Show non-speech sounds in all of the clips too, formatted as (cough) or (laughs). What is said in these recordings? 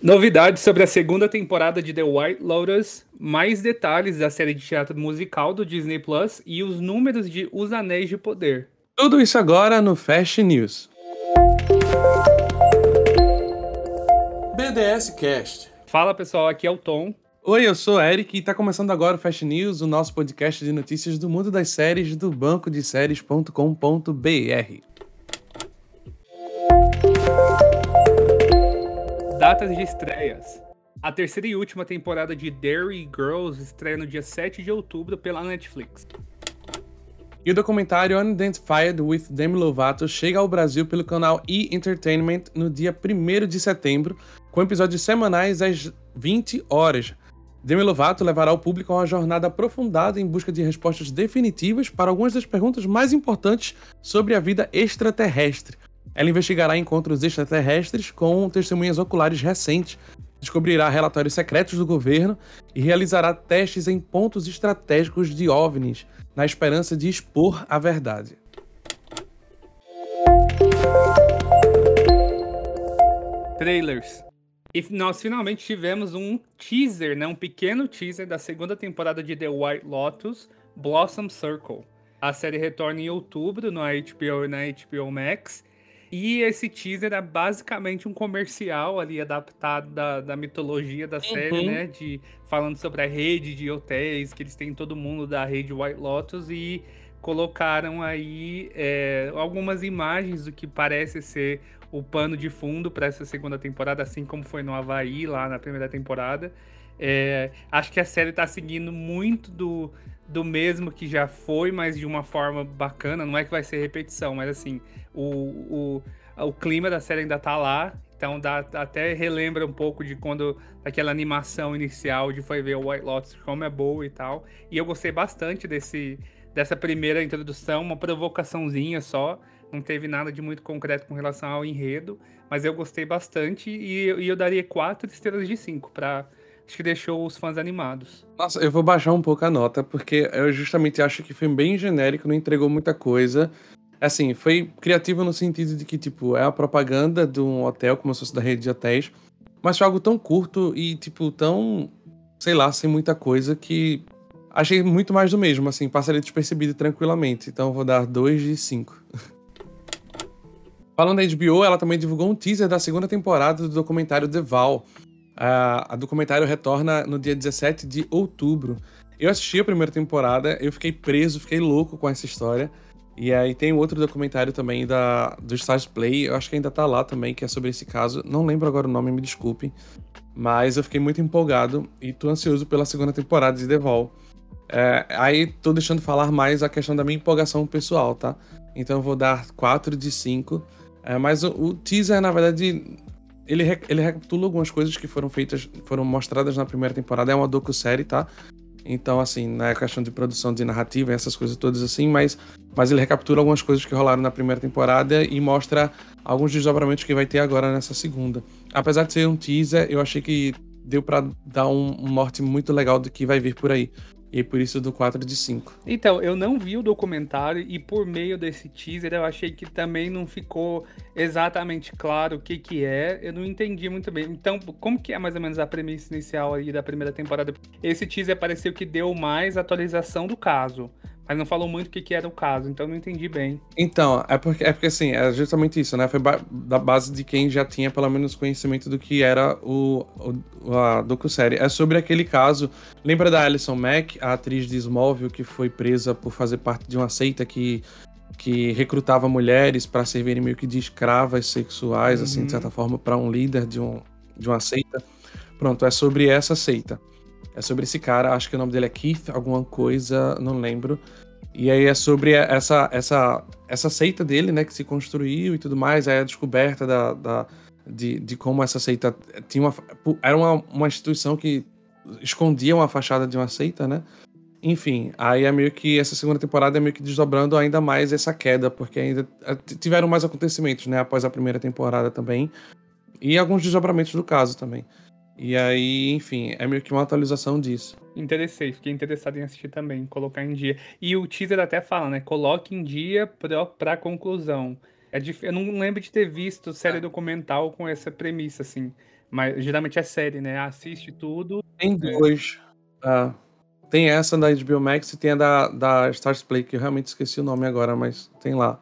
Novidades sobre a segunda temporada de The White Lotus, mais detalhes da série de teatro musical do Disney Plus e os números de Os Anéis de Poder. Tudo isso agora no Fast News. BDS Cast. Fala pessoal, aqui é o Tom. Oi, eu sou o Eric e está começando agora o Fast News, o nosso podcast de notícias do mundo das séries do banco de séries.com.br. Datas de estreias. A terceira e última temporada de Dairy Girls estreia no dia 7 de outubro pela Netflix. E o documentário Unidentified with Demi Lovato chega ao Brasil pelo canal E! Entertainment no dia 1 de setembro, com episódios semanais às 20 horas. Demi Lovato levará o público a uma jornada aprofundada em busca de respostas definitivas para algumas das perguntas mais importantes sobre a vida extraterrestre. Ela investigará encontros extraterrestres com testemunhas oculares recentes, descobrirá relatórios secretos do governo e realizará testes em pontos estratégicos de OVNIs, na esperança de expor a verdade. Trailers. E nós finalmente tivemos um teaser, né? um pequeno teaser da segunda temporada de The White Lotus, Blossom Circle. A série retorna em outubro no HBO e na HBO Max. E esse teaser é basicamente um comercial ali adaptado da, da mitologia da série, uhum. né? De, falando sobre a rede de hotéis, que eles têm todo mundo da rede White Lotus e colocaram aí é, algumas imagens do que parece ser o pano de fundo para essa segunda temporada, assim como foi no Havaí, lá na primeira temporada. É, acho que a série está seguindo muito do, do mesmo que já foi, mas de uma forma bacana. Não é que vai ser repetição, mas assim, o, o, o clima da série ainda tá lá. Então dá, até relembra um pouco de quando aquela animação inicial de foi ver o White Lotus como é boa e tal. E eu gostei bastante desse, dessa primeira introdução, uma provocaçãozinha só não teve nada de muito concreto com relação ao enredo, mas eu gostei bastante e, e eu daria quatro estrelas de cinco para acho que deixou os fãs animados. Nossa, eu vou baixar um pouco a nota porque eu justamente acho que foi bem genérico, não entregou muita coisa. Assim, foi criativo no sentido de que tipo é a propaganda de um hotel como se fosse da rede de hotéis, mas foi algo tão curto e tipo tão sei lá, sem muita coisa que achei muito mais do mesmo, assim, passaria despercebido tranquilamente. Então vou dar 2 de 5. (laughs) Falando da HBO, ela também divulgou um teaser da segunda temporada do documentário The Val. A, a documentário retorna no dia 17 de outubro. Eu assisti a primeira temporada, eu fiquei preso, fiquei louco com essa história. E aí tem outro documentário também da, do Stars Play, eu acho que ainda tá lá também, que é sobre esse caso. Não lembro agora o nome, me desculpem. Mas eu fiquei muito empolgado e tô ansioso pela segunda temporada de The Val. É, aí tô deixando falar mais a questão da minha empolgação pessoal, tá? Então eu vou dar 4 de 5. É, mas o, o, teaser, na verdade, ele, ele recapitula algumas coisas que foram feitas, foram mostradas na primeira temporada. É uma docu-série, tá? Então, assim, na questão de produção de narrativa, essas coisas todas assim, mas, mas ele recapitula algumas coisas que rolaram na primeira temporada e mostra alguns desdobramentos que vai ter agora nessa segunda. Apesar de ser um teaser, eu achei que deu para dar um, um norte muito legal do que vai vir por aí. E por isso do 4 de 5. Então, eu não vi o documentário e por meio desse teaser eu achei que também não ficou exatamente claro o que que é. Eu não entendi muito bem. Então, como que é mais ou menos a premissa inicial aí da primeira temporada? Esse teaser pareceu que deu mais atualização do caso mas não falou muito o que, que era o caso, então não entendi bem. Então, é porque, é porque assim, é justamente isso, né? Foi ba da base de quem já tinha pelo menos conhecimento do que era o, o a docu-série. É sobre aquele caso. Lembra da Alison Mack, a atriz de Smallville, que foi presa por fazer parte de uma seita que, que recrutava mulheres para servirem meio que de escravas sexuais, uhum. assim, de uhum. certa forma, para um líder de, um, de uma seita? Pronto, é sobre essa seita. É sobre esse cara, acho que o nome dele é Keith, alguma coisa, não lembro. E aí é sobre essa, essa, essa seita dele, né, que se construiu e tudo mais, aí a descoberta da, da de, de como essa seita tinha uma, era uma, uma instituição que escondia uma fachada de uma seita, né? Enfim, aí é meio que essa segunda temporada é meio que desdobrando ainda mais essa queda, porque ainda é, tiveram mais acontecimentos, né, após a primeira temporada também, e alguns desdobramentos do caso também. E aí, enfim, é meio que uma atualização disso. Interessei, fiquei interessado em assistir também, colocar em dia. E o teaser até fala, né? Coloque em dia pra, pra conclusão. É dif... Eu não lembro de ter visto série documental com essa premissa, assim. Mas geralmente é série, né? Assiste tudo. Tem dois. Ah, tem essa da HBO Max e tem a da, da Stars Play, que eu realmente esqueci o nome agora, mas tem lá.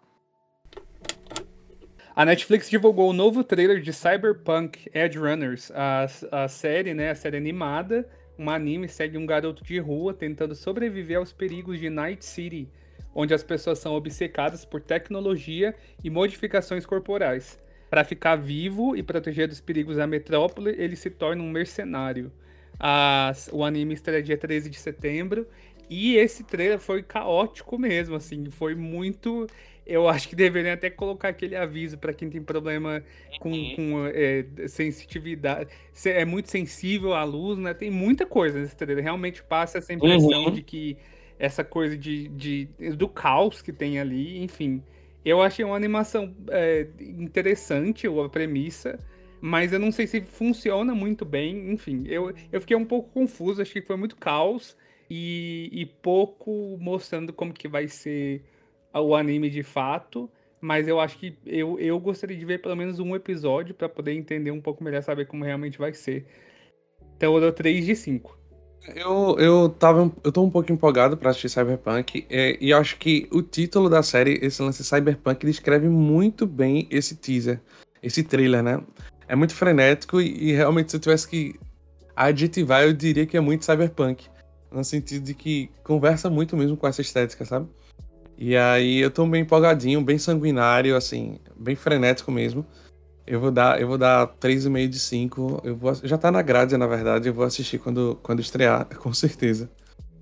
A Netflix divulgou o novo trailer de Cyberpunk Edge Runners, a, a série, né, a série animada. Um anime segue um garoto de rua tentando sobreviver aos perigos de Night City, onde as pessoas são obcecadas por tecnologia e modificações corporais. Para ficar vivo e proteger dos perigos da metrópole, ele se torna um mercenário. As, o anime estreia dia 13 de setembro. E esse trailer foi caótico mesmo, assim. Foi muito. Eu acho que deveriam até colocar aquele aviso para quem tem problema com, uhum. com é, sensitividade. É muito sensível à luz, né? Tem muita coisa nesse trailer. Realmente passa essa impressão uhum. de que essa coisa de, de, do caos que tem ali, enfim. Eu achei uma animação é, interessante, a premissa, mas eu não sei se funciona muito bem. Enfim, eu, eu fiquei um pouco confuso, achei que foi muito caos e, e pouco mostrando como que vai ser o anime de fato. Mas eu acho que eu, eu gostaria de ver pelo menos um episódio para poder entender um pouco melhor, saber como realmente vai ser. Então eu dou 3 de 5. Eu, eu, tava, eu tô um pouco empolgado pra assistir Cyberpunk, é, e acho que o título da série, esse lance Cyberpunk, descreve muito bem esse teaser, esse trailer, né? É muito frenético e, e, realmente se eu tivesse que adjetivar, eu diria que é muito Cyberpunk. No sentido de que conversa muito mesmo com essa estética, sabe? E aí eu tô bem empolgadinho, bem sanguinário, assim, bem frenético mesmo. Eu vou dar, eu vou dar 3,5 de 5. Eu vou, já tá na grade, na verdade. Eu vou assistir quando, quando estrear, (laughs) com certeza.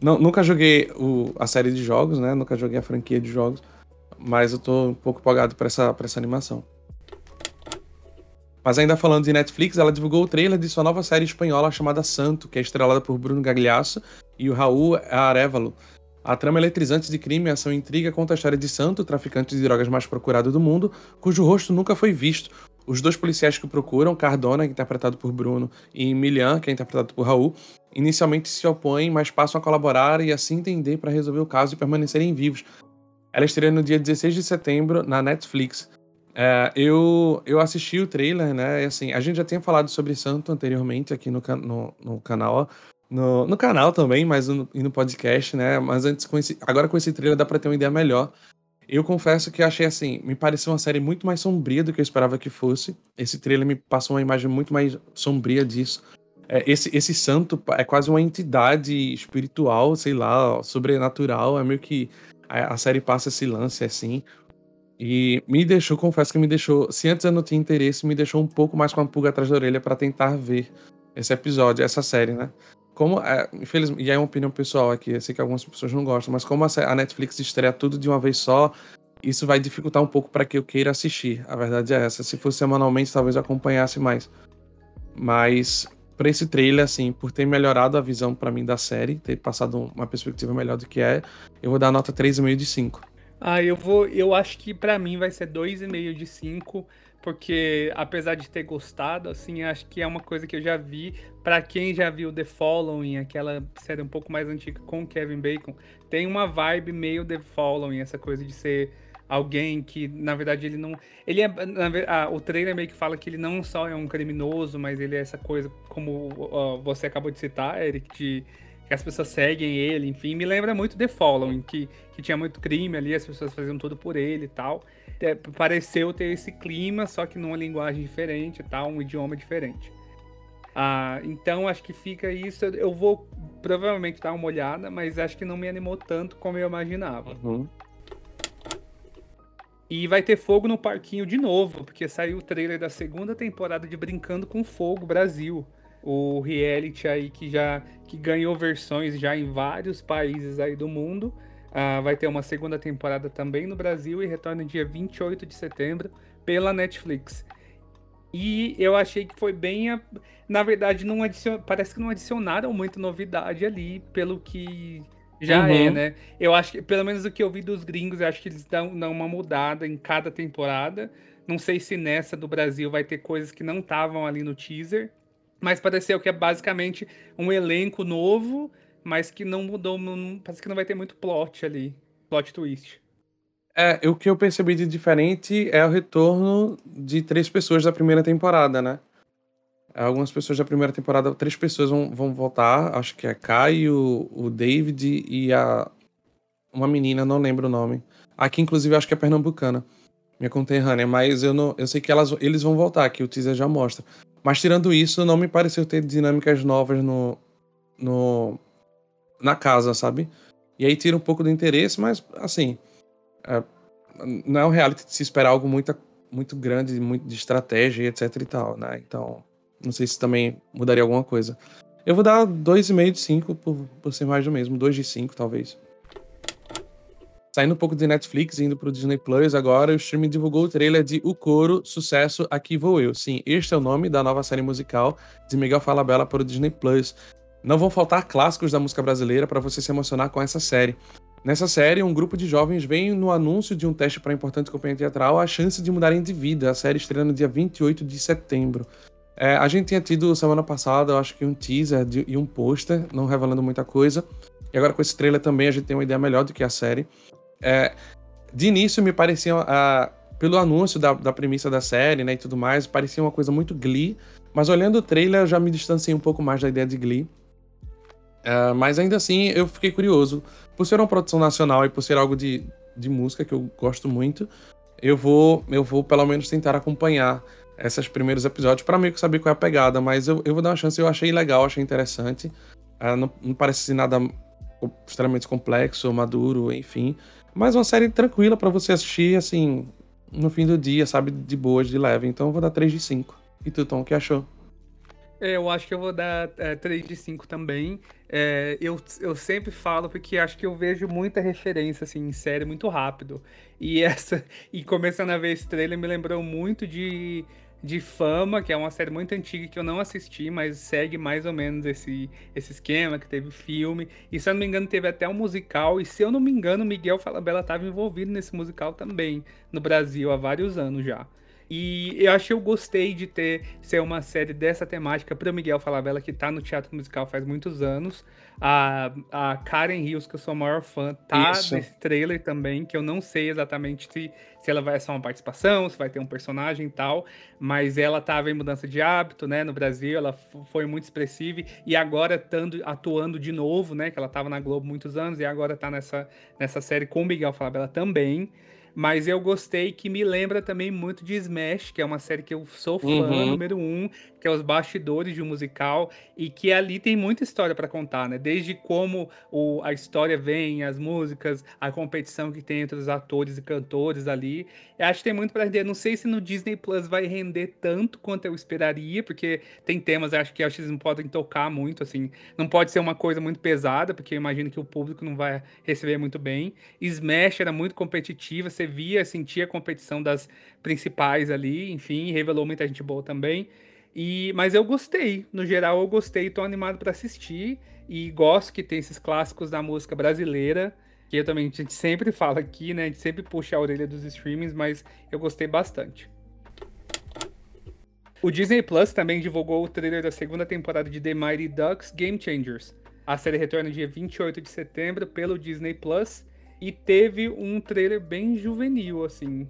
Não, nunca joguei o, a série de jogos, né? Nunca joguei a franquia de jogos. Mas eu tô um pouco empolgado pra essa, essa animação. Mas ainda falando de Netflix, ela divulgou o trailer de sua nova série espanhola chamada Santo, que é estrelada por Bruno Gagliasso e o Raul Arevalo. A trama eletrizante de crime, ação e intriga conta a história de Santo, traficante de drogas mais procurado do mundo, cujo rosto nunca foi visto, os dois policiais que o procuram, Cardona, é interpretado por Bruno, e Milian, que é interpretado por Raul, inicialmente se opõem, mas passam a colaborar e a se entender para resolver o caso e permanecerem vivos. Ela estreia no dia 16 de setembro na Netflix. É, eu, eu assisti o trailer, né? E, assim, a gente já tinha falado sobre Santo anteriormente aqui no, no, no canal. No, no canal também, mas no, e no podcast, né? Mas antes com esse, agora com esse trailer dá pra ter uma ideia melhor eu confesso que achei assim, me pareceu uma série muito mais sombria do que eu esperava que fosse. Esse trailer me passou uma imagem muito mais sombria disso. É, esse, esse santo é quase uma entidade espiritual, sei lá, sobrenatural. É meio que a, a série passa esse lance assim. E me deixou, confesso que me deixou. Se antes eu não tinha interesse, me deixou um pouco mais com a pulga atrás da orelha para tentar ver esse episódio, essa série, né? Como, é, infelizmente, e é uma opinião pessoal aqui, eu sei que algumas pessoas não gostam, mas como a Netflix estreia tudo de uma vez só, isso vai dificultar um pouco para que eu queira assistir. A verdade é essa. Se fosse semanalmente, talvez eu acompanhasse mais. Mas para esse trailer, assim, por ter melhorado a visão para mim da série, ter passado uma perspectiva melhor do que é, eu vou dar nota 3,5 de 5. Ah, eu vou. Eu acho que para mim vai ser 2,5 de 5 porque apesar de ter gostado, assim, acho que é uma coisa que eu já vi. Para quem já viu The Following, aquela série um pouco mais antiga com Kevin Bacon, tem uma vibe meio The Following, essa coisa de ser alguém que, na verdade, ele não. Ele é. Na, o trailer meio que fala que ele não só é um criminoso, mas ele é essa coisa, como uh, você acabou de citar, Eric, de que as pessoas seguem ele, enfim, me lembra muito The Following, que, que tinha muito crime ali, as pessoas faziam tudo por ele e tal é, pareceu ter esse clima, só que numa linguagem diferente, tá? um idioma diferente. Ah, então acho que fica isso. Eu vou provavelmente dar uma olhada, mas acho que não me animou tanto como eu imaginava. Uhum. E vai ter fogo no parquinho de novo, porque saiu o trailer da segunda temporada de Brincando com Fogo Brasil. O reality aí que já que ganhou versões já em vários países aí do mundo. Uh, vai ter uma segunda temporada também no Brasil e retorna dia 28 de setembro pela Netflix. E eu achei que foi bem. A... Na verdade, não adicion... parece que não adicionaram muita novidade ali, pelo que já é, uhum. é, né? Eu acho que, pelo menos o que eu vi dos gringos, eu acho que eles dão, dão uma mudada em cada temporada. Não sei se nessa do Brasil vai ter coisas que não estavam ali no teaser. Mas pareceu que é basicamente um elenco novo mas que não mudou, não, parece que não vai ter muito plot ali, plot twist. É, o que eu percebi de diferente é o retorno de três pessoas da primeira temporada, né? Algumas pessoas da primeira temporada, três pessoas vão, vão voltar. Acho que é a Kai, o, o David e a. Uma menina, não lembro o nome. Aqui, inclusive, acho que é pernambucana. Minha conterrânea, mas eu não. Eu sei que elas, eles vão voltar, que o teaser já mostra. Mas tirando isso, não me pareceu ter dinâmicas novas no. no na casa, sabe? E aí tira um pouco do interesse, mas assim. É, não é um reality de se esperar algo muito, muito grande, muito de estratégia, etc e tal, né? Então. Não sei se também mudaria alguma coisa. Eu vou dar 2,5 de 5 por, por ser mais do mesmo. 2 de 5, talvez. Saindo um pouco de Netflix, indo pro Disney Plus agora, o streaming divulgou o trailer de O Coro, Sucesso, Aqui Vou Eu. Sim, este é o nome da nova série musical de Miguel Falabella para o Disney Plus. Não vão faltar clássicos da música brasileira para você se emocionar com essa série. Nessa série, um grupo de jovens vem no anúncio de um teste para importante companhia teatral a chance de mudarem de vida. A série estreia no dia 28 de setembro. É, a gente tinha tido semana passada, eu acho que um teaser de, e um pôster, não revelando muita coisa. E agora com esse trailer também a gente tem uma ideia melhor do que a série. É, de início me parecia, uh, pelo anúncio da, da premissa da série né, e tudo mais, parecia uma coisa muito Glee. Mas olhando o trailer eu já me distanciei um pouco mais da ideia de Glee. Uh, mas ainda assim eu fiquei curioso. Por ser uma produção nacional e por ser algo de, de música que eu gosto muito, eu vou, eu vou pelo menos tentar acompanhar esses primeiros episódios para meio que saber qual é a pegada, mas eu, eu vou dar uma chance, eu achei legal, achei interessante. Uh, não, não, parece nada extremamente complexo, maduro, enfim. Mas uma série tranquila para você assistir, assim, no fim do dia, sabe? De boas, de leve. Então eu vou dar 3 de 5. E tu, Tom, o que achou? É, eu acho que eu vou dar é, 3 de 5 também. É, eu, eu sempre falo porque acho que eu vejo muita referência assim, em série muito rápido. E essa. (laughs) E começando a ver esse trailer me lembrou muito de de Fama, que é uma série muito antiga que eu não assisti, mas segue mais ou menos esse, esse esquema, que teve filme. E se eu não me engano, teve até um musical. E se eu não me engano, Miguel Falabella estava envolvido nesse musical também, no Brasil, há vários anos já. E eu acho que eu gostei de ter ser uma série dessa temática para Miguel Falabella, que tá no teatro musical faz muitos anos. A, a Karen Rios, que eu sou a maior fã, tá Isso. nesse trailer também, que eu não sei exatamente se, se ela vai ser uma participação, se vai ter um personagem e tal, mas ela tava em mudança de hábito, né, no Brasil, ela foi muito expressiva e agora tando, atuando de novo, né, que ela tava na Globo muitos anos e agora tá nessa, nessa série com Miguel Falabella também. Mas eu gostei que me lembra também muito de Smash, que é uma série que eu sou fã uhum. número um, que é os bastidores de um musical, e que ali tem muita história para contar, né? Desde como o, a história vem, as músicas, a competição que tem entre os atores e cantores ali. Eu acho que tem muito para render. Não sei se no Disney Plus vai render tanto quanto eu esperaria, porque tem temas, acho que acho que eles não podem tocar muito, assim. Não pode ser uma coisa muito pesada, porque eu imagino que o público não vai receber muito bem. Smash era muito competitiva, você via, sentia a competição das principais ali, enfim, revelou muita gente boa também. E, mas eu gostei, no geral eu gostei, tô animado para assistir e gosto que tem esses clássicos da música brasileira, que eu também a gente sempre fala aqui, né? A gente sempre puxa a orelha dos streamings, mas eu gostei bastante. O Disney Plus também divulgou o trailer da segunda temporada de The Mighty Ducks Game Changers. A série retorna dia 28 de setembro pelo Disney Plus e teve um trailer bem juvenil, assim.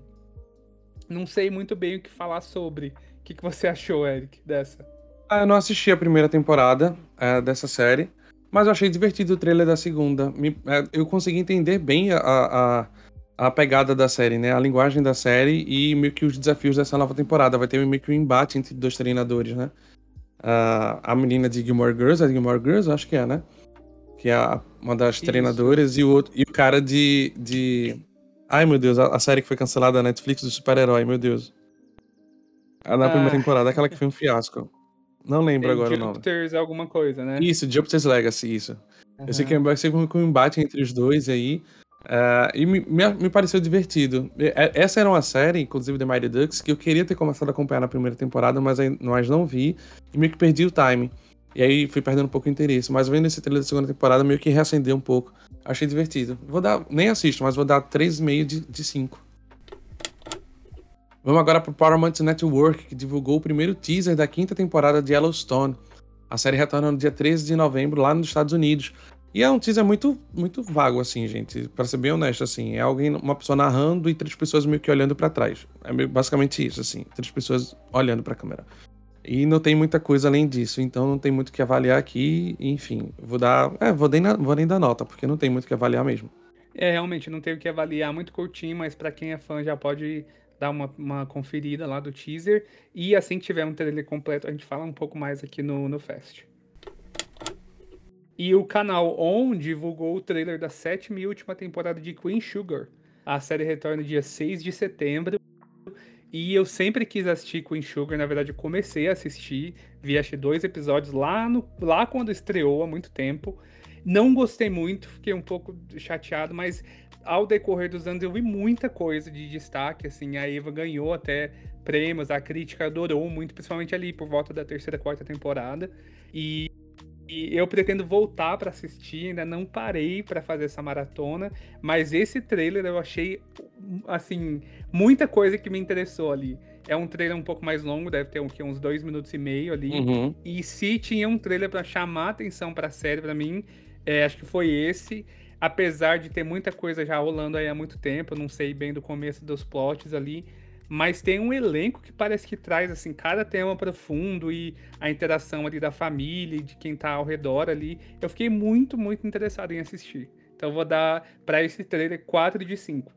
Não sei muito bem o que falar sobre. O que, que você achou, Eric, dessa? Ah, eu não assisti a primeira temporada é, dessa série, mas eu achei divertido o trailer da segunda. Me, é, eu consegui entender bem a, a, a, pegada da série, né? A linguagem da série e meio que os desafios dessa nova temporada. Vai ter meio que um embate entre dois treinadores, né? Uh, a menina de Gilmore Girls, a Gilmore Girls, acho que é, né? Que é a, uma das Isso. treinadoras, e o outro. E o cara de. de... Ai, meu Deus, a, a série que foi cancelada na Netflix do super-herói, meu Deus. Na ah. primeira temporada, aquela que foi um fiasco. Não lembro Tem agora o nome. Jupiter's alguma coisa, né? Isso, Jupiter's Legacy, isso. Uhum. Eu sei que vai ser um embate entre os dois aí. Uh, e me, me, me, pareceu divertido. É, essa era uma série, inclusive The Mighty Ducks, que eu queria ter começado a acompanhar na primeira temporada, mas, mas não vi. E meio que perdi o time. E aí fui perdendo um pouco o interesse. Mas vendo esse trailer da segunda temporada, meio que reacendeu um pouco. Achei divertido. Vou dar, nem assisto, mas vou dar 3,5 de, de 5. Vamos agora para o Paramount Network, que divulgou o primeiro teaser da quinta temporada de Yellowstone. A série retorna no dia 13 de novembro lá nos Estados Unidos. E é um teaser muito, muito vago, assim, gente. Para ser bem honesto, assim. É alguém, uma pessoa narrando e três pessoas meio que olhando para trás. É basicamente isso, assim. Três pessoas olhando para a câmera. E não tem muita coisa além disso, então não tem muito o que avaliar aqui. Enfim, vou dar. É, vou nem, vou nem dar nota, porque não tem muito o que avaliar mesmo. É, realmente, não tem o que avaliar, muito curtinho, mas para quem é fã já pode dar uma, uma conferida lá do teaser. E assim que tiver um trailer completo, a gente fala um pouco mais aqui no, no Fest. E o canal On divulgou o trailer da sétima e última temporada de Queen Sugar. A série retorna dia 6 de setembro. E eu sempre quis assistir Queen Sugar, na verdade eu comecei a assistir, vi acho dois episódios lá, no, lá quando estreou há muito tempo. Não gostei muito, fiquei um pouco chateado, mas ao decorrer dos anos eu vi muita coisa de destaque, assim, a Eva ganhou até prêmios, a crítica adorou muito, principalmente ali por volta da terceira, quarta temporada. E e eu pretendo voltar para assistir, ainda não parei para fazer essa maratona, mas esse trailer eu achei assim muita coisa que me interessou ali. É um trailer um pouco mais longo, deve ter uns dois minutos e meio ali. Uhum. E se tinha um trailer para chamar atenção para a série para mim, é, acho que foi esse. Apesar de ter muita coisa já rolando aí há muito tempo, não sei bem do começo dos plots ali, mas tem um elenco que parece que traz assim cada tema profundo e a interação ali da família e de quem tá ao redor ali. Eu fiquei muito, muito interessado em assistir. Então vou dar para esse trailer 4 de 5.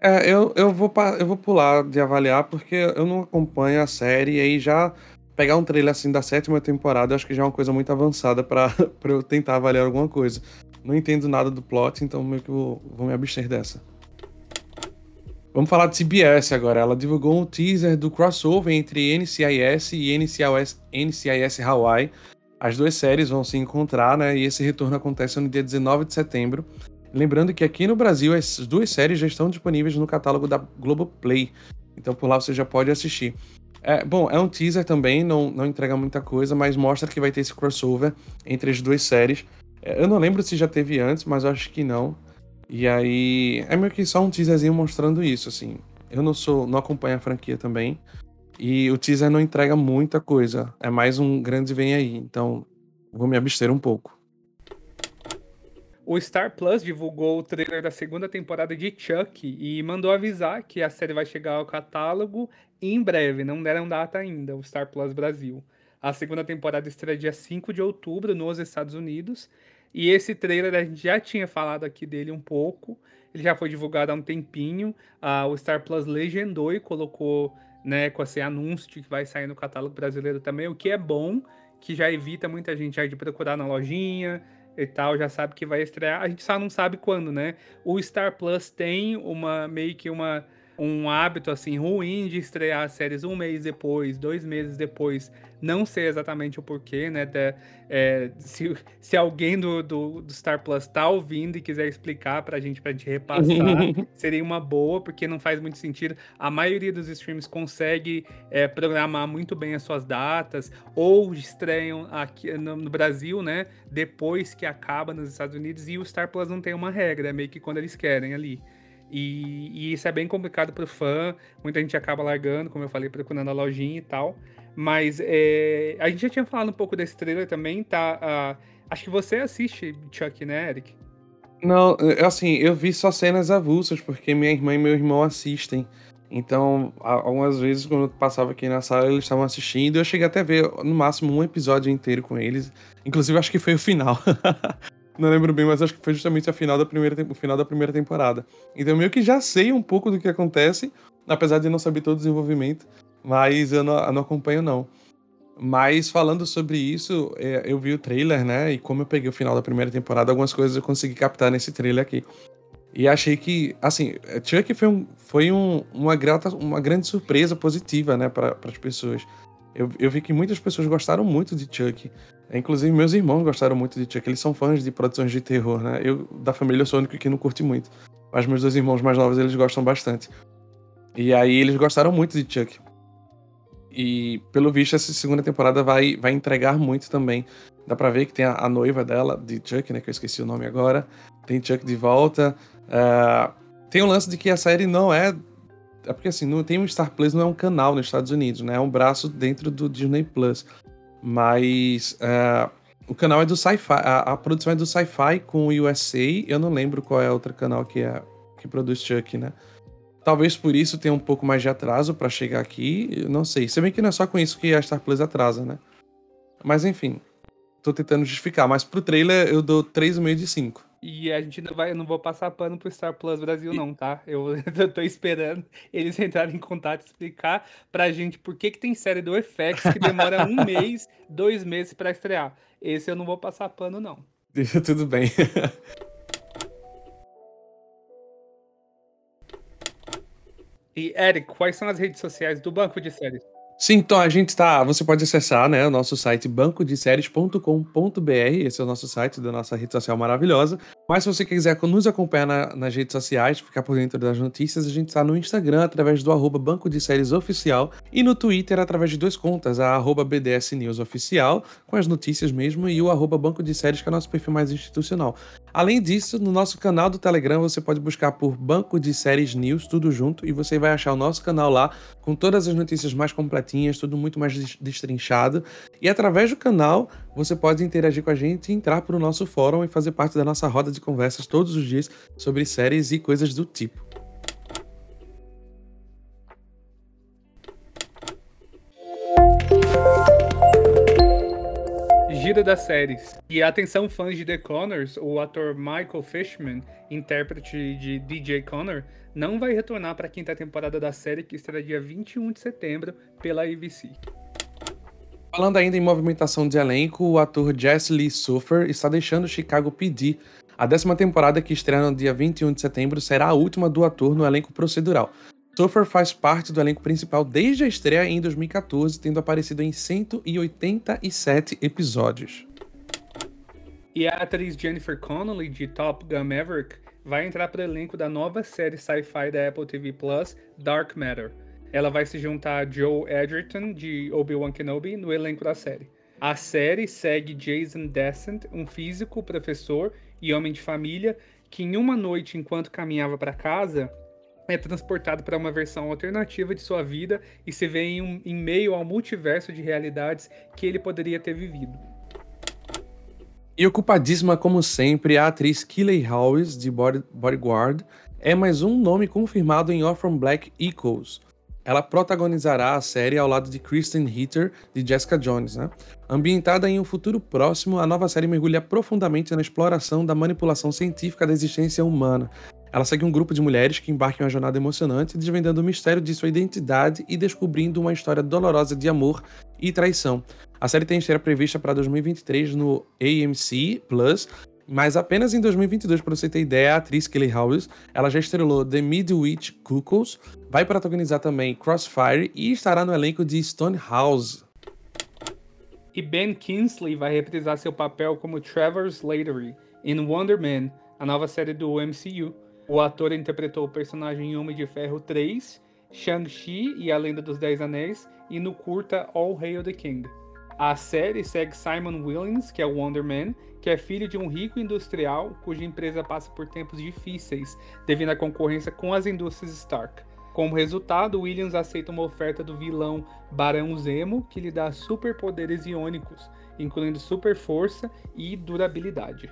É, eu, eu, vou, eu vou pular de avaliar porque eu não acompanho a série e aí já pegar um trailer assim da sétima temporada, eu acho que já é uma coisa muito avançada para (laughs) eu tentar avaliar alguma coisa. Não entendo nada do plot, então meio que vou, vou me abster dessa. Vamos falar de CBS agora. Ela divulgou um teaser do crossover entre NCIS e NCIS, NCIS Hawaii. As duas séries vão se encontrar, né? E esse retorno acontece no dia 19 de setembro. Lembrando que aqui no Brasil as duas séries já estão disponíveis no catálogo da Globoplay. Então por lá você já pode assistir. É, bom, é um teaser também, não, não entrega muita coisa, mas mostra que vai ter esse crossover entre as duas séries. É, eu não lembro se já teve antes, mas acho que não. E aí é meio que só um teaserzinho mostrando isso, assim. Eu não sou, não acompanho a franquia também. E o teaser não entrega muita coisa. É mais um grande vem aí. Então, vou me abster um pouco. O Star Plus divulgou o trailer da segunda temporada de Chuck e mandou avisar que a série vai chegar ao catálogo em breve, não deram data ainda, o Star Plus Brasil. A segunda temporada estreia dia 5 de outubro nos Estados Unidos e esse trailer a gente já tinha falado aqui dele um pouco. Ele já foi divulgado há um tempinho. Ah, o Star Plus legendou e colocou né, com esse anúncio que vai sair no catálogo brasileiro também, o que é bom, que já evita muita gente já de procurar na lojinha e tal, já sabe que vai estrear. A gente só não sabe quando, né? O Star Plus tem uma meio que uma um hábito assim ruim de estrear séries um mês depois, dois meses depois. Não sei exatamente o porquê, né? De, é, se, se alguém do, do, do, Star Plus tá ouvindo e quiser explicar pra gente, pra gente repassar, (laughs) seria uma boa, porque não faz muito sentido. A maioria dos streams consegue é, programar muito bem as suas datas, ou estreiam aqui no, no, Brasil, né? Depois que acaba nos Estados Unidos, e o Star Plus não tem uma regra, é meio que quando eles querem ali. E, e, isso é bem complicado para o fã. Muita gente acaba largando, como eu falei, procurando a lojinha e tal. Mas é, a gente já tinha falado um pouco desse trailer também, tá? Uh, acho que você assiste Chuck, né, Eric? Não, assim, eu vi só cenas avulsas, porque minha irmã e meu irmão assistem. Então, algumas vezes, quando eu passava aqui na sala, eles estavam assistindo. Eu cheguei até a ver, no máximo, um episódio inteiro com eles. Inclusive, acho que foi o final. (laughs) Não lembro bem, mas acho que foi justamente a final da primeira, o final da primeira temporada. Então, meio que já sei um pouco do que acontece, apesar de não saber todo o desenvolvimento. Mas eu não, eu não acompanho, não. Mas falando sobre isso, é, eu vi o trailer, né? E como eu peguei o final da primeira temporada, algumas coisas eu consegui captar nesse trailer aqui. E achei que, assim, Chuck foi, um, foi um, uma, grata, uma grande surpresa positiva, né, para as pessoas. Eu, eu vi que muitas pessoas gostaram muito de Chuck. Inclusive, meus irmãos gostaram muito de Chuck. Eles são fãs de produções de terror, né? Eu, da família, sou o único que não curte muito. Mas meus dois irmãos mais novos, eles gostam bastante. E aí, eles gostaram muito de Chuck. E pelo visto, essa segunda temporada vai, vai entregar muito também. Dá pra ver que tem a, a noiva dela, de Chuck, né? Que eu esqueci o nome agora. Tem Chuck de volta. Uh, tem o um lance de que a série não é. É porque assim, não tem um Star Plus, não é um canal nos Estados Unidos, né? É um braço dentro do Disney Plus. Mas uh, o canal é do Sci-Fi. A, a, produção é do Sci-Fi com o USA. Eu não lembro qual é outro canal que é que produz Chuck, né? Talvez por isso tenha um pouco mais de atraso para chegar aqui, não sei. Se bem que não é só com isso que a Star Plus atrasa, né? Mas enfim, tô tentando justificar. Mas pro trailer eu dou 3,5 de 5. E a gente não vai, eu não vou passar pano pro Star Plus Brasil, não, tá? Eu, (laughs) eu tô esperando eles entrarem em contato e explicar pra gente por que, que tem série do FX que demora um (laughs) mês, dois meses para estrear. Esse eu não vou passar pano, não. Tudo bem. e, Eric, quais são as redes sociais do Banco de Séries? Sim, então a gente tá. Você pode acessar né, o nosso site bancodeséries.com.br. Esse é o nosso site da nossa rede social maravilhosa. Mas se você quiser nos acompanhar na, nas redes sociais, ficar por dentro das notícias, a gente está no Instagram através do arroba Banco de Séries Oficial e no Twitter através de duas contas, a arroba BDS News Oficial, com as notícias mesmo, e o arroba Banco de Séries, que é o nosso perfil mais institucional. Além disso, no nosso canal do Telegram você pode buscar por Banco de Séries News, tudo junto, e você vai achar o nosso canal lá com todas as notícias mais completinhas, tudo muito mais destrinchado. E através do canal você pode interagir com a gente, entrar para o nosso fórum e fazer parte da nossa roda de conversas todos os dias sobre séries e coisas do tipo. Gira das séries. E atenção, fãs de The Connors, o ator Michael Fishman, intérprete de DJ Connor, não vai retornar para a quinta temporada da série que estreia dia 21 de setembro pela ABC. Falando ainda em movimentação de elenco, o ator Jesse Lee Suffer está deixando Chicago PD. A décima temporada, que estreia no dia 21 de setembro, será a última do ator no elenco procedural. Suffer faz parte do elenco principal desde a estreia em 2014, tendo aparecido em 187 episódios. E a atriz Jennifer Connelly, de Top Gun Maverick, vai entrar para o elenco da nova série sci-fi da Apple TV Plus, Dark Matter. Ela vai se juntar a Joe Edgerton, de Obi-Wan Kenobi, no elenco da série. A série segue Jason Descent, um físico, professor e homem de família, que em uma noite, enquanto caminhava para casa, é transportado para uma versão alternativa de sua vida e se vê em, um, em meio ao multiverso de realidades que ele poderia ter vivido. E ocupadíssima como sempre, a atriz Kelly Howes, de Bodyguard, é mais um nome confirmado em Orphan Black Equals, ela protagonizará a série ao lado de Kristen Ritter, de Jessica Jones. Né? Ambientada em um futuro próximo, a nova série mergulha profundamente na exploração da manipulação científica da existência humana. Ela segue um grupo de mulheres que embarcam em uma jornada emocionante, desvendando o mistério de sua identidade e descobrindo uma história dolorosa de amor e traição. A série tem estreia prevista para 2023 no AMC Plus, mas apenas em 2022, para você ter ideia, a atriz Kelly Howes, ela já estrelou The Midwich Cuckoos, vai protagonizar também Crossfire e estará no elenco de Stonehouse. E Ben Kingsley vai reprisar seu papel como Trevor Slattery em Wonder Man, a nova série do MCU. O ator interpretou o personagem em Homem de Ferro 3, Shang-Chi e a Lenda dos Dez Anéis e no curta All Hail the King. A série segue Simon Williams, que é o Wonder Man, que é filho de um rico industrial cuja empresa passa por tempos difíceis devido à concorrência com as indústrias Stark. Como resultado, Williams aceita uma oferta do vilão Barão Zemo, que lhe dá superpoderes iônicos, incluindo super força e durabilidade.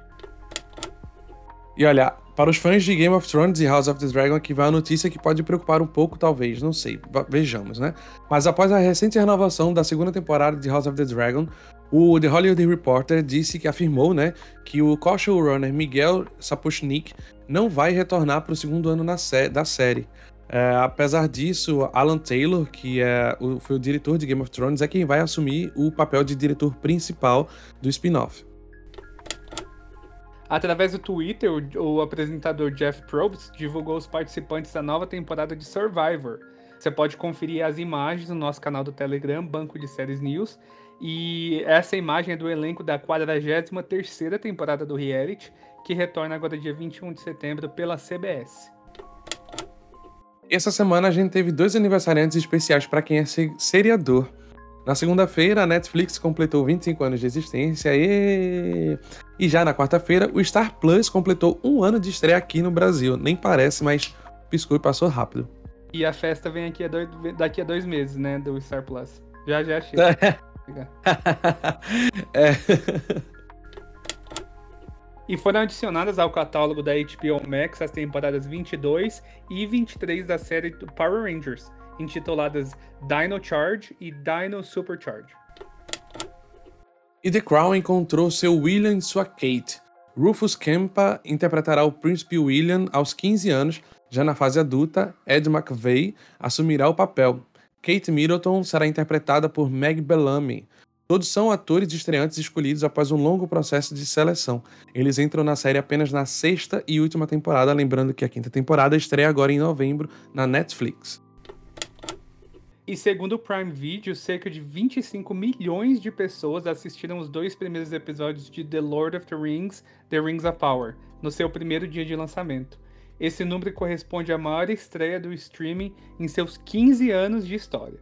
E olha, para os fãs de Game of Thrones e House of the Dragon, aqui vai a notícia que pode preocupar um pouco, talvez, não sei, vejamos, né? Mas após a recente renovação da segunda temporada de House of the Dragon, o The Hollywood Reporter disse que afirmou, né, que o co-showrunner Miguel Sapochnik não vai retornar para o segundo ano sé da série. É, apesar disso, Alan Taylor, que é o, foi o diretor de Game of Thrones, é quem vai assumir o papel de diretor principal do spin-off. Através do Twitter, o, o apresentador Jeff Probst divulgou os participantes da nova temporada de Survivor. Você pode conferir as imagens no nosso canal do Telegram, Banco de Séries News, e essa imagem é do elenco da 43ª temporada do reality, que retorna agora dia 21 de setembro pela CBS. Essa semana a gente teve dois aniversariantes especiais para quem é seriador. Na segunda-feira, a Netflix completou 25 anos de existência e... e já na quarta-feira, o Star Plus completou um ano de estreia aqui no Brasil. Nem parece, mas piscou e passou rápido. E a festa vem aqui a dois, daqui a dois meses, né, do Star Plus. Já já chega. (laughs) (laughs) é. E foram adicionadas ao catálogo da HBO Max as temporadas 22 e 23 da série Power Rangers, intituladas Dino Charge e Dino Supercharge. E The Crown encontrou seu William e sua Kate. Rufus Kempa interpretará o príncipe William aos 15 anos. Já na fase adulta, Ed McVeigh assumirá o papel. Kate Middleton será interpretada por Meg Bellamy. Todos são atores estreantes escolhidos após um longo processo de seleção. Eles entram na série apenas na sexta e última temporada, lembrando que a quinta temporada estreia agora em novembro na Netflix. E segundo o Prime Video, cerca de 25 milhões de pessoas assistiram os dois primeiros episódios de The Lord of the Rings, The Rings of Power, no seu primeiro dia de lançamento. Esse número corresponde à maior estreia do streaming em seus 15 anos de história.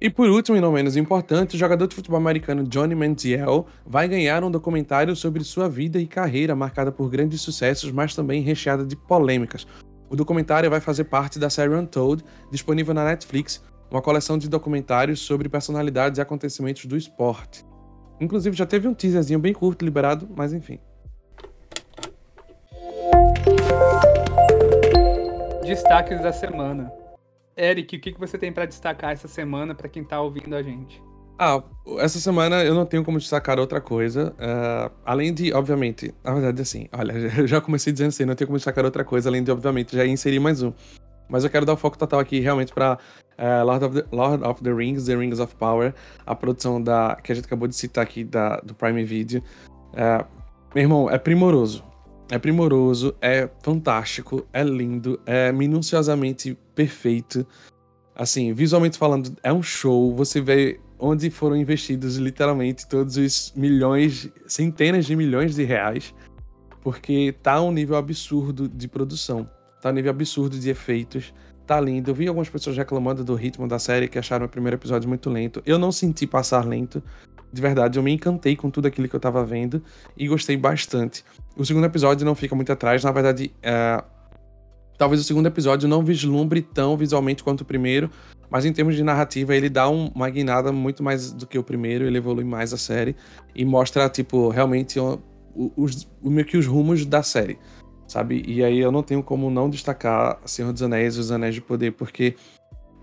E por último, e não menos importante, o jogador de futebol americano Johnny Manziel vai ganhar um documentário sobre sua vida e carreira marcada por grandes sucessos, mas também recheada de polêmicas. O documentário vai fazer parte da série Untold, disponível na Netflix, uma coleção de documentários sobre personalidades e acontecimentos do esporte. Inclusive já teve um teaserzinho bem curto liberado, mas enfim. Destaques da semana. Eric, o que você tem para destacar essa semana para quem tá ouvindo a gente? Ah, essa semana eu não tenho como destacar outra coisa. Uh, além de, obviamente, na verdade, assim, olha, (laughs) já comecei dizendo assim, não tenho como destacar outra coisa, além de, obviamente, já inserir mais um. Mas eu quero dar o foco total aqui realmente pra uh, Lord, of the, Lord of the Rings, The Rings of Power, a produção da que a gente acabou de citar aqui da, do Prime Video. Uh, meu irmão, é primoroso. É primoroso, é fantástico, é lindo, é minuciosamente perfeito. Assim, visualmente falando, é um show. Você vê onde foram investidos literalmente todos os milhões, centenas de milhões de reais, porque tá um nível absurdo de produção, tá um nível absurdo de efeitos, tá lindo. Eu vi algumas pessoas reclamando do ritmo da série que acharam o primeiro episódio muito lento. Eu não senti passar lento. De verdade, eu me encantei com tudo aquilo que eu tava vendo e gostei bastante. O segundo episódio não fica muito atrás, na verdade, é... talvez o segundo episódio não vislumbre tão visualmente quanto o primeiro, mas em termos de narrativa, ele dá uma guinada muito mais do que o primeiro, ele evolui mais a série e mostra, tipo, realmente os, meio que os rumos da série, sabe? E aí eu não tenho como não destacar Senhor dos Anéis e os Anéis de Poder, porque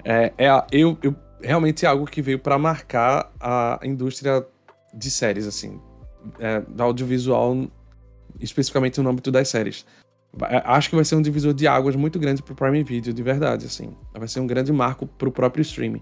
é, é eu, eu realmente é algo que veio para marcar a indústria de séries, assim, é, audiovisual, especificamente no âmbito das séries. É, acho que vai ser um divisor de águas muito grande pro Prime Video, de verdade, assim. Vai ser um grande marco pro próprio streaming.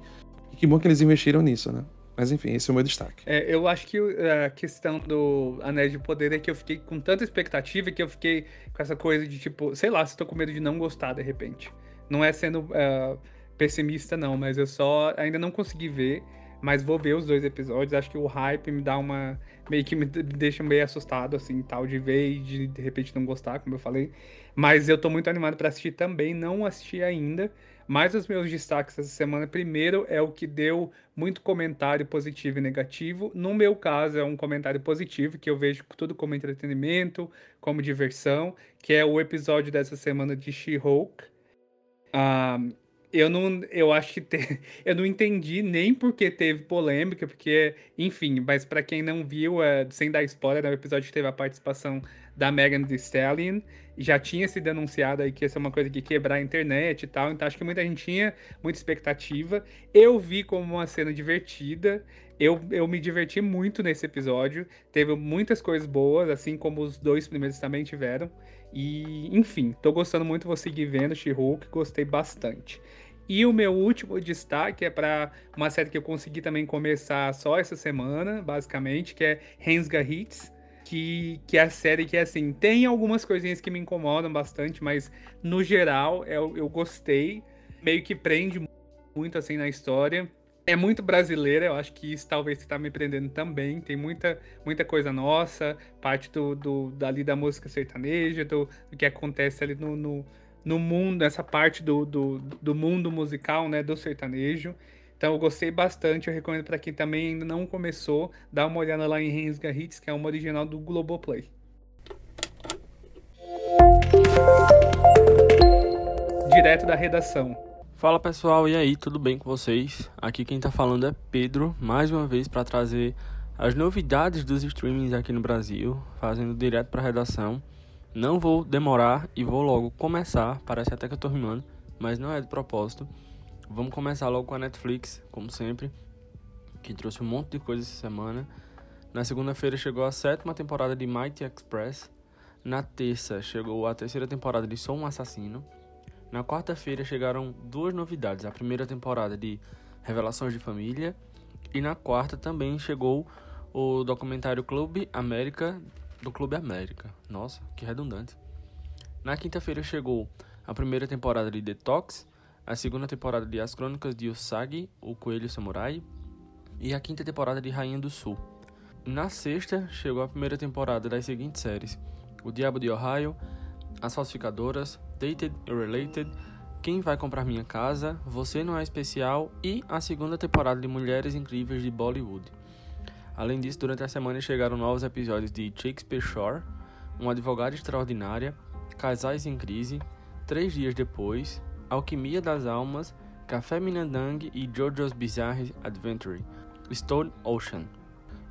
E que bom que eles investiram nisso, né? Mas enfim, esse é o meu destaque. É, eu acho que a questão do Anéis de Poder é que eu fiquei com tanta expectativa que eu fiquei com essa coisa de tipo, sei lá, se tô com medo de não gostar de repente. Não é sendo uh, pessimista, não, mas eu só ainda não consegui ver. Mas vou ver os dois episódios. Acho que o hype me dá uma. meio que me deixa meio assustado, assim, tal, de ver e de, de repente não gostar, como eu falei. Mas eu tô muito animado para assistir também. Não assisti ainda. Mas os meus destaques essa semana, primeiro, é o que deu muito comentário positivo e negativo. No meu caso, é um comentário positivo, que eu vejo tudo como entretenimento, como diversão, que é o episódio dessa semana de She-Hulk. Um, eu não, eu acho que te, (laughs) eu não entendi nem porque teve polêmica, porque, enfim, mas para quem não viu, é, sem dar spoiler, o episódio teve a participação da Megan Thee Stallion, já tinha se denunciado aí que ia ser uma coisa que quebrar a internet e tal, então acho que muita gente tinha muita expectativa. Eu vi como uma cena divertida, eu, eu me diverti muito nesse episódio, teve muitas coisas boas, assim como os dois primeiros também tiveram. E, enfim, tô gostando muito, vou seguir vendo She-Hulk, gostei bastante. E o meu último destaque é para uma série que eu consegui também começar só essa semana, basicamente, que é Rensga Hits, que, que é a série que, assim, tem algumas coisinhas que me incomodam bastante, mas no geral eu, eu gostei, meio que prende muito, assim, na história. É muito brasileira, eu acho que isso talvez está me prendendo também. Tem muita, muita coisa nossa, parte do, do dali da música sertaneja, do, do que acontece ali no, no no mundo, nessa parte do, do, do mundo musical, né, do sertanejo. Então eu gostei bastante, eu recomendo para quem também ainda não começou, dá uma olhada lá em Rensga Hits, que é uma original do Globoplay. Direto da redação. Fala pessoal, e aí, tudo bem com vocês? Aqui quem tá falando é Pedro, mais uma vez para trazer as novidades dos streamings aqui no Brasil, fazendo direto para a redação. Não vou demorar e vou logo começar. Parece até que eu tô rimando, mas não é de propósito. Vamos começar logo com a Netflix, como sempre, que trouxe um monte de coisa essa semana. Na segunda-feira chegou a sétima temporada de Mighty Express. Na terça chegou a terceira temporada de Sou um Assassino. Na quarta-feira chegaram duas novidades. A primeira temporada de Revelações de Família. E na quarta também chegou o documentário Clube América do Clube América. Nossa, que redundante. Na quinta-feira chegou a primeira temporada de Detox, a segunda temporada de As Crônicas de Usagi, o Coelho Samurai, e a quinta temporada de Rainha do Sul. Na sexta, chegou a primeira temporada das seguintes séries: O Diabo de Ohio, As Falsificadoras, Dated e Related, Quem Vai Comprar Minha Casa, Você Não É Especial e a segunda temporada de Mulheres Incríveis de Bollywood. Além disso, durante a semana chegaram novos episódios de Shakespeare Shore, Uma Advogada Extraordinária, Casais em Crise, Três Dias Depois, Alquimia das Almas, Café Minandang e JoJo's Bizarre Adventure, Stone Ocean.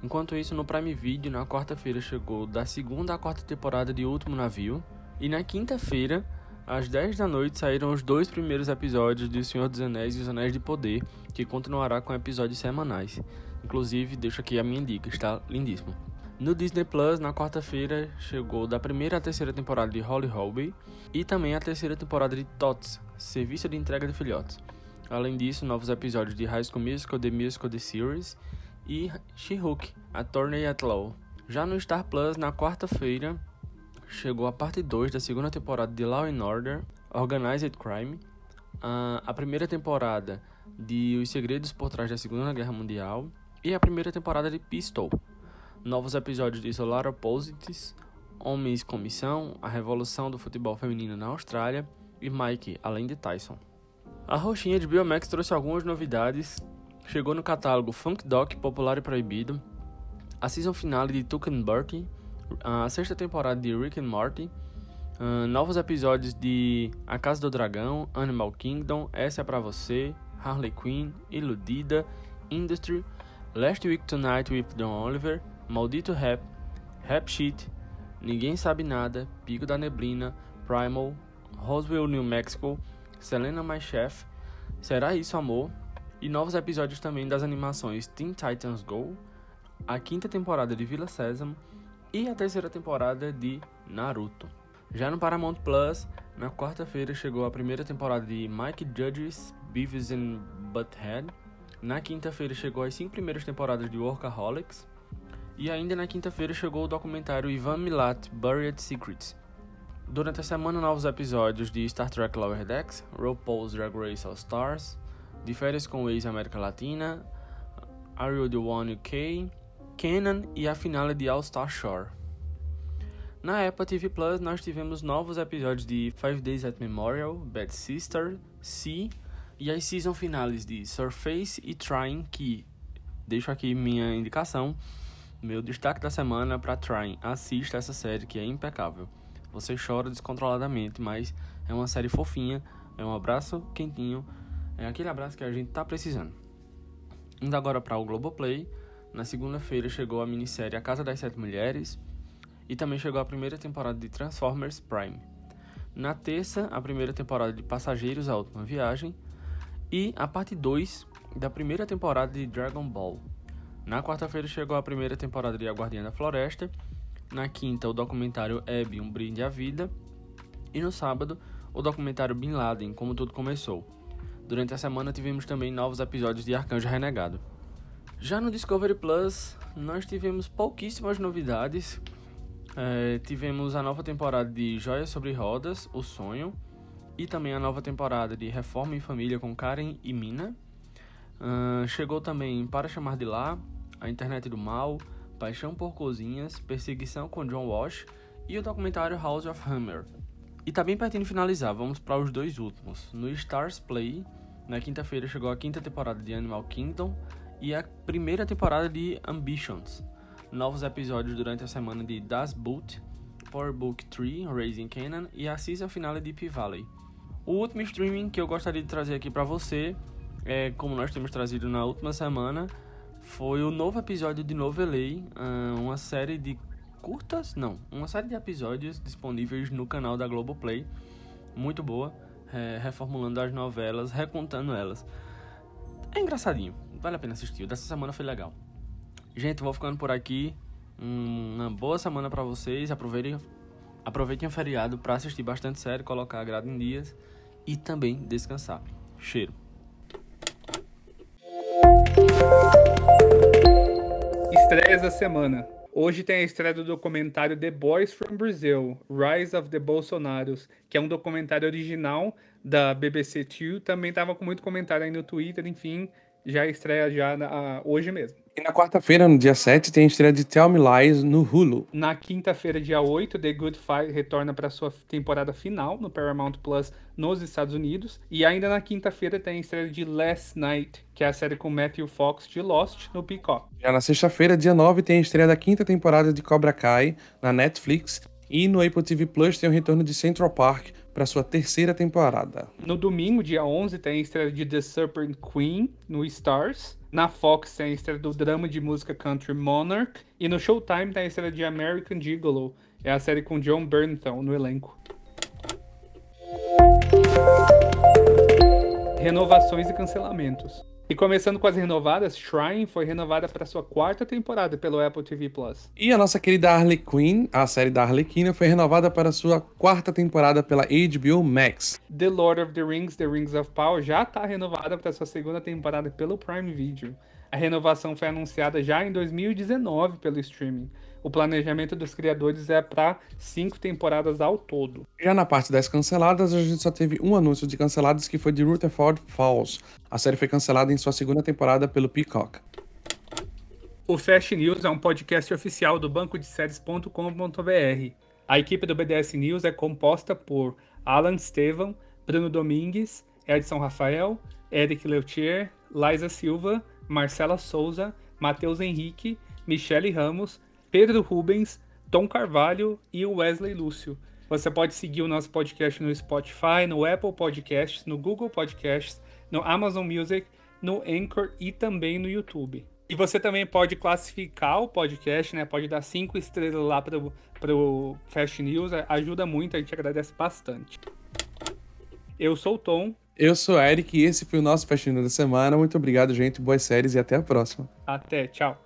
Enquanto isso, no Prime Video, na quarta-feira chegou da segunda à quarta temporada de Último Navio, e na quinta-feira, às 10 da noite, saíram os dois primeiros episódios de O Senhor dos Anéis e os Anéis de Poder, que continuará com episódios semanais. Inclusive, deixo aqui a minha dica, está lindíssimo. No Disney Plus, na quarta-feira, chegou da primeira à terceira temporada de Holly Holby e também a terceira temporada de TOTS, Serviço de Entrega de Filhotes. Além disso, novos episódios de High School Musical, The Musical, The Series e She-Hulk, Attorney at Law. Já no Star Plus, na quarta-feira, chegou a parte 2 da segunda temporada de Law and Order, Organized Crime, a primeira temporada de Os Segredos por Trás da Segunda Guerra Mundial e a primeira temporada de Pistol. Novos episódios de Solar Opposites, Homens com Missão, A Revolução do Futebol Feminino na Austrália e Mike, além de Tyson. A roxinha de Biomax trouxe algumas novidades. Chegou no catálogo Funk Doc Popular e Proibido, a season finale de Tuck and Bertie, a sexta temporada de Rick and Morty, uh, novos episódios de A Casa do Dragão, Animal Kingdom, Essa é Pra Você, Harley Quinn, Iludida, Industry, Last Week Tonight with Don Oliver, Maldito Rap, Rap Sheet, Ninguém Sabe Nada, Pico da Neblina, Primal, Roswell, New Mexico, Selena My Chef, Será Isso Amor, e novos episódios também das animações Teen Titans Go, a quinta temporada de Vila Sésamo e a terceira temporada de Naruto. Já no Paramount Plus, na quarta-feira chegou a primeira temporada de Mike Judge's Beavis and Butthead, na quinta-feira chegou as cinco primeiras temporadas de Workaholics. E ainda na quinta-feira chegou o documentário Ivan Milat Buried Secrets. Durante a semana, novos episódios de Star Trek Lower Decks, RuPaul's Drag Race All Stars, De Férias com Ex América Latina, Are You The One UK, Kenan e a finale de All Star Shore. Na Apple TV Plus, nós tivemos novos episódios de Five Days at Memorial, Bad Sister, Sea e as season finales de Surface e Trying, que deixo aqui minha indicação, meu destaque da semana para Trying. Assista essa série que é impecável. Você chora descontroladamente, mas é uma série fofinha, é um abraço quentinho, é aquele abraço que a gente tá precisando. Indo agora para o Globoplay, na segunda-feira chegou a minissérie A Casa das Sete Mulheres e também chegou a primeira temporada de Transformers Prime. Na terça, a primeira temporada de Passageiros A Última Viagem e a parte 2 da primeira temporada de Dragon Ball. Na quarta-feira chegou a primeira temporada de A Guardiã da Floresta, na quinta o documentário Abby, Um Brinde à Vida, e no sábado o documentário Bin Laden, Como Tudo Começou. Durante a semana tivemos também novos episódios de Arcanjo Renegado. Já no Discovery Plus, nós tivemos pouquíssimas novidades. É, tivemos a nova temporada de Joias sobre Rodas, O Sonho, e também a nova temporada de Reforma em Família com Karen e Mina. Uh, chegou também Para Chamar de Lá, A Internet do Mal, Paixão por Cozinhas, Perseguição com John Walsh e o documentário House of Hammer. E tá bem pertinho de finalizar, vamos para os dois últimos. No Stars Play, na quinta-feira chegou a quinta temporada de Animal Kingdom e a primeira temporada de Ambitions. Novos episódios durante a semana de Das Boot, Power Book 3, Raising Canaan e a season finale de P-Valley. O último streaming que eu gostaria de trazer aqui para você é, como nós temos trazido na última semana, foi o novo episódio de Novelei, ah, uma série de curtas, não, uma série de episódios disponíveis no canal da Globoplay, muito boa, é, reformulando as novelas, recontando elas. É engraçadinho, vale a pena assistir, dessa semana foi legal. Gente, vou ficando por aqui, uma boa semana para vocês, aproveitem, aproveitem o feriado para assistir bastante série, colocar a grade em dias e também descansar. Cheiro. Estreias da semana. Hoje tem a estreia do documentário The Boys from Brazil, Rise of the Bolsonaros, que é um documentário original da BBC Two. Também estava com muito comentário aí no Twitter, enfim, já estreia já na, hoje mesmo. E na quarta-feira, no dia 7, tem a estreia de Tell Me Lies no Hulu. Na quinta-feira, dia 8, The Good Fight retorna para sua temporada final no Paramount Plus nos Estados Unidos. E ainda na quinta-feira tem a estreia de Last Night, que é a série com Matthew Fox de Lost no Peacock. Já na sexta-feira, dia 9, tem a estreia da quinta temporada de Cobra Kai na Netflix. E no Apple TV Plus tem o retorno de Central Park para sua terceira temporada. No domingo, dia 11, tem a estreia de The Serpent Queen no Stars. Na Fox tem a estreia do drama de música country Monarch. E no Showtime tem a estreia de American Gigolo. É a série com John Bernthal no elenco. Renovações e cancelamentos. E começando com as renovadas, Shrine foi renovada para sua quarta temporada pelo Apple TV Plus. E a nossa querida Harley Quinn, a série da Arlequina, foi renovada para sua quarta temporada pela HBO Max. The Lord of the Rings, The Rings of Power já está renovada para sua segunda temporada pelo Prime Video. A renovação foi anunciada já em 2019 pelo streaming. O planejamento dos criadores é para cinco temporadas ao todo. Já na parte das canceladas, a gente só teve um anúncio de canceladas que foi de Rutherford Falls. A série foi cancelada em sua segunda temporada pelo Peacock. O Fast News é um podcast oficial do banco de séries.com.br. A equipe do BDS News é composta por Alan Estevam, Bruno Domingues, Edson Rafael, Eric Leutier, Liza Silva, Marcela Souza, Matheus Henrique, Michele Ramos, Pedro Rubens, Tom Carvalho e Wesley Lúcio. Você pode seguir o nosso podcast no Spotify, no Apple Podcasts, no Google Podcasts, no Amazon Music, no Anchor e também no YouTube. E você também pode classificar o podcast, né? Pode dar cinco estrelas lá para o Fast News, ajuda muito, a gente agradece bastante. Eu sou o Tom. Eu sou o Eric e esse foi o nosso Fast News da semana. Muito obrigado, gente. Boas séries e até a próxima. Até, tchau.